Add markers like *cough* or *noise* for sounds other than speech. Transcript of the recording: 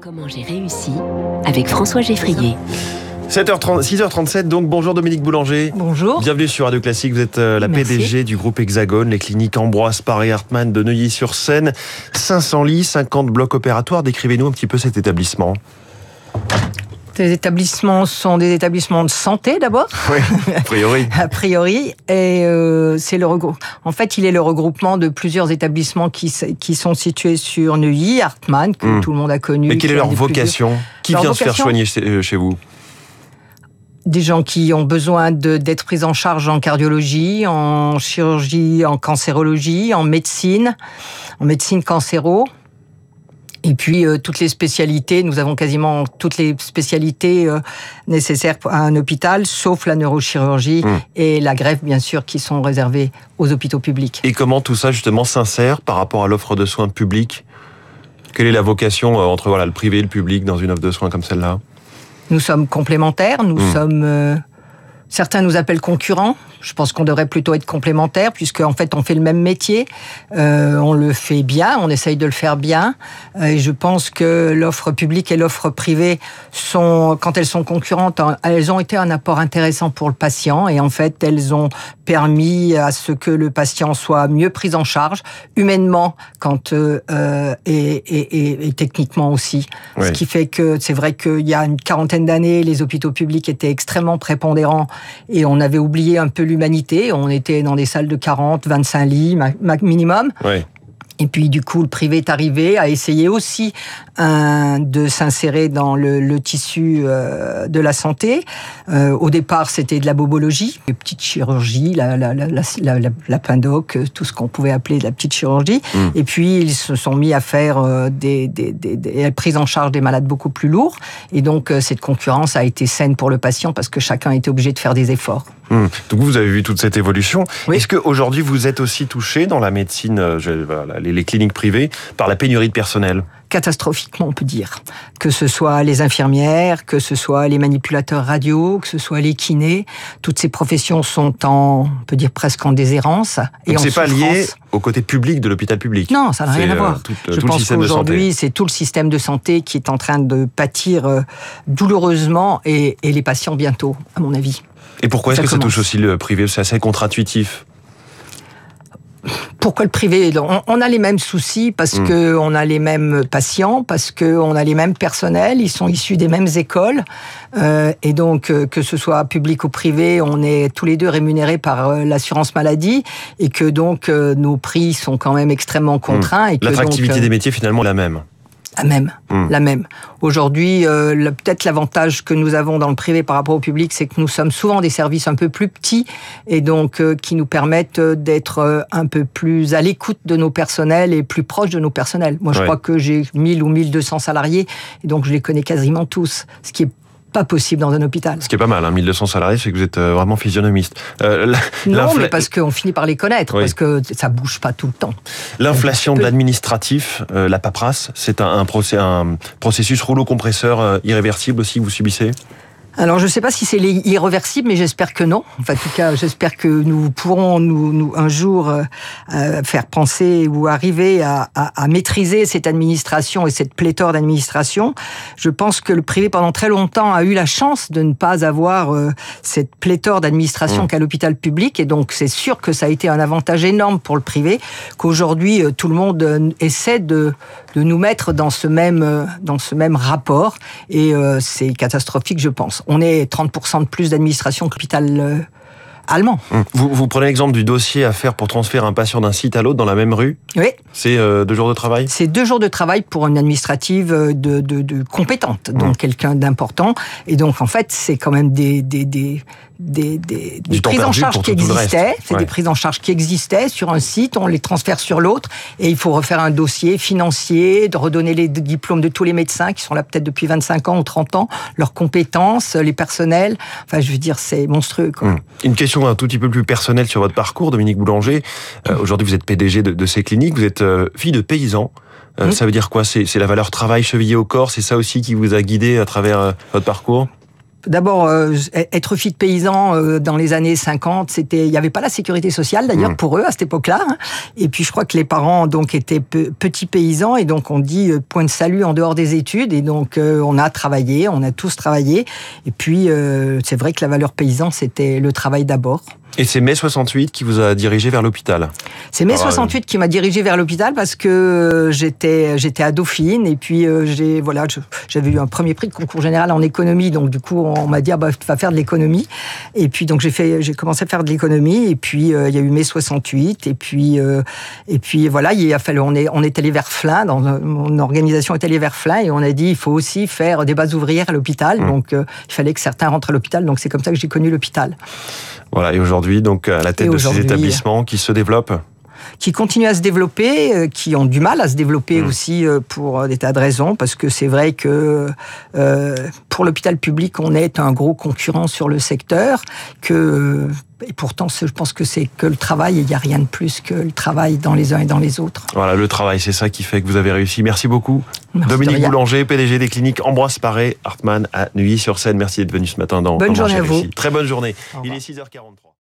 Comment j'ai réussi avec François Geffrier. 7h30, 6h37, donc bonjour Dominique Boulanger. Bonjour. Bienvenue sur Radio Classique, vous êtes euh, la Merci. PDG du groupe Hexagone, les cliniques Ambroise Paris Hartmann de Neuilly-sur-Seine. 500 lits, 50 blocs opératoires, décrivez-nous un petit peu cet établissement. Ces établissements sont des établissements de santé d'abord, Oui, a priori. *laughs* a priori, et euh, c'est le regrou- En fait, il est le regroupement de plusieurs établissements qui, qui sont situés sur Neuilly, Hartmann, que Hmm. tout le monde a connu. Mais quelle est leur plus vocation? Qui Leur vient se faire soigner chez, euh, chez vous? Des gens qui ont besoin d'être pris en charge en cardiologie, en chirurgie, en cancérologie, en médecine, en médecine cancéro. Et puis euh, toutes les spécialités, nous avons quasiment toutes les spécialités euh, nécessaires à un hôpital, sauf la neurochirurgie Mm. et la greffe, bien sûr, qui sont réservées aux hôpitaux publics. Et comment tout ça justement s'insère par rapport à l'offre de soins publique Quelle est la vocation euh, entre voilà, le privé et le public dans une offre de soins comme celle-là? Nous sommes complémentaires, nous Mm. sommes... certains nous appellent concurrents. Je pense qu'on devrait plutôt être complémentaires, puisque en fait on fait le même métier, Euh, on le fait bien, on essaye de le faire bien. Euh, Et je pense que l'offre publique et l'offre privée sont, quand elles sont concurrentes, en- elles ont été un apport intéressant pour le patient, et en fait elles ont permis à ce que le patient soit mieux pris en charge, humainement, quand euh, euh, et, et, et, et techniquement aussi. Oui. Ce qui fait que c'est vrai qu'il y a une quarantaine d'années, les hôpitaux publics étaient extrêmement prépondérants et on avait oublié un peu l'humanité. On était dans des salles de 40, 25 lits minimum. Oui. Et puis du coup, le privé est arrivé, a essayé aussi hein, de s'insérer dans le, le tissu euh, de la santé. Euh, au départ, c'était de la bobologie, les petites chirurgies, la, la, la, la, la, pindoc, euh, tout ce qu'on pouvait appeler de la petite chirurgie. Mm. Et puis, ils se sont mis à faire euh, des, des, des, des prises en charge des malades beaucoup plus lourds. Et donc, euh, cette concurrence a été saine pour le patient parce que chacun était obligé de faire des efforts. Hum. Donc vous avez vu toute cette évolution. Oui. Est-ce qu'aujourd'hui vous êtes aussi touché dans la médecine, euh, je- voilà, les, les cliniques privées, par la pénurie de personnel? Catastrophiquement, on peut dire. Que ce soit les infirmières, que ce soit les manipulateurs radio, que ce soit les kinés, toutes ces professions sont en, on peut dire presque en déshérence et Donc c'est pas lié au côté public de l'hôpital public Non, ça n'a rien à euh, voir. tout, euh, Je tout pense qu'aujourd'hui, c'est tout le système de santé qui est en train de pâtir douloureusement et, et les patients bientôt, à mon avis. Et pourquoi est-ce que ça touche aussi le privé? C'est assez contre-intuitif. Pourquoi le privé? On, a les mêmes soucis parce Mm. que on a les mêmes patients, parce que on a les mêmes personnels, ils sont issus des mêmes écoles, euh, et donc euh, que ce soit public ou privé, on est tous les deux rémunérés par euh, l'assurance maladie, et que donc euh, nos prix sont quand même extrêmement contraints. Et que L'attractivité donc, euh, des métiers finalement est la même. La même, Mm. la même. Aujourd'hui, euh, peut-être l'avantage que nous avons dans le privé par rapport au public, c'est que nous sommes souvent des services un peu plus petits et donc euh, qui nous permettent euh, d'être euh, un peu plus à l'écoute de nos personnels et plus proches de nos personnels. Moi, je Ouais. crois que j'ai 1000 ou 1200 salariés et donc je les connais quasiment tous, ce qui est pas possible dans un hôpital. Ce qui est pas mal, hein, 1200 salariés, c'est que vous êtes euh, vraiment physionomiste. Euh, la- Non, mais parce qu'on finit par les connaître, Oui. parce que ça bouge pas tout le temps. L'inflation de l'administratif, euh, la paperasse, c'est un, un, procé- un processus rouleau compresseur euh, irréversible aussi que vous subissez? Alors, je ne sais pas si c'est irréversible, mais j'espère que non. Enfin, en tout cas, j'espère que nous pourrons nous, nous un jour euh, euh, faire penser ou arriver à, à- à maîtriser cette administration et cette pléthore d'administration. Je pense que le privé, pendant très longtemps, a eu la chance de ne pas avoir euh, cette pléthore d'administration Mmh. qu'a l'hôpital public, et donc c'est sûr que ça a été un avantage énorme pour le privé. Qu'aujourd'hui, euh, tout le monde euh, essaie de, de nous mettre dans ce même dans ce même rapport, et euh, c'est catastrophique, je pense. On est 30% de plus d'administration que l'hôpital euh, allemand. Hum. vous, vous prenez l'exemple du dossier à faire pour transférer un patient d'un site à l'autre dans la même rue? Oui, C'est euh, deux jours de travail? C'est deux jours de travail pour une administrative euh, de, de, de compétente, donc Mmh. quelqu'un d'important. Et donc, en fait, c'est quand même des, des, des, des, des, prises en charge qui existaient. C'est Ouais. des prises en charge qui existaient sur un site, on les transfère sur l'autre, et il faut refaire un dossier financier, de redonner les diplômes de tous les médecins qui sont là peut-être depuis 25 ans ou 30 ans, leurs compétences, les personnels. Enfin, je veux dire, c'est monstrueux. Quoi. Hum. Une question un tout petit peu plus personnelle sur votre parcours, Dominique Boulanger. Euh, Aujourd'hui, vous êtes PDG de, de ces cliniques, vous êtes euh, fille de paysan. Euh, Mmh. Ça veut dire quoi? C'est la valeur travail chevillée au corps? C'est ça aussi qui vous a guidé à travers votre parcours? D'abord, euh, être fille de paysan euh, dans les années 50, c'était, il n'y avait pas la sécurité sociale d'ailleurs Mmh. pour eux à cette époque-là. hein. Et puis je crois que les parents donc étaient pe- petits paysans et donc on dit euh, point de salut en dehors des études et donc euh, on a travaillé, on a tous travaillé. Et puis euh, c'est vrai que la valeur paysan c'était le travail d'abord. Et c'est mai 68 qui vous a dirigé vers l'hôpital. C'est mai Ah, 68 qui m'a dirigé vers l'hôpital parce que euh, j'étais j'étais à Dauphine et puis euh, j'ai voilà j'avais eu un premier prix de concours général en économie. Donc du coup on m'a dit ah bah tu vas faire de l'économie. Et puis donc j'ai fait j'ai commencé à faire de l'économie et puis euh, il y a eu mai 68 et puis euh, et puis voilà il a fallu on est on est allé vers Flins dans mon organisation est allée vers Flins et on a dit il faut aussi faire des bases ouvrières à l'hôpital. Mmh. donc euh, il fallait que certains rentrent à l'hôpital. Donc c'est comme ça que j'ai connu l'hôpital. Voilà, et aujourd'hui, donc, à la tête de ces aujourd'hui, établissements qui se développent. qui continuent à se développer, euh, qui ont du mal à se développer Mm. aussi euh, pour euh, des tas de raisons, parce que c'est vrai que euh, pour l'hôpital public, on est un gros concurrent sur le secteur, que et pourtant, je pense que c'est que le travail, et il n'y a rien de plus que le travail dans les uns et dans les autres. Voilà, le travail, c'est ça qui fait que vous avez réussi. Merci beaucoup. Merci Dominique. Boulanger, PDG des cliniques Ambroise Paré, Hartmann à Neuilly-sur-Seine. Merci d'être venu ce matin dans Bonne dans journée à vous. réussi. Très bonne journée. Il est 6h43.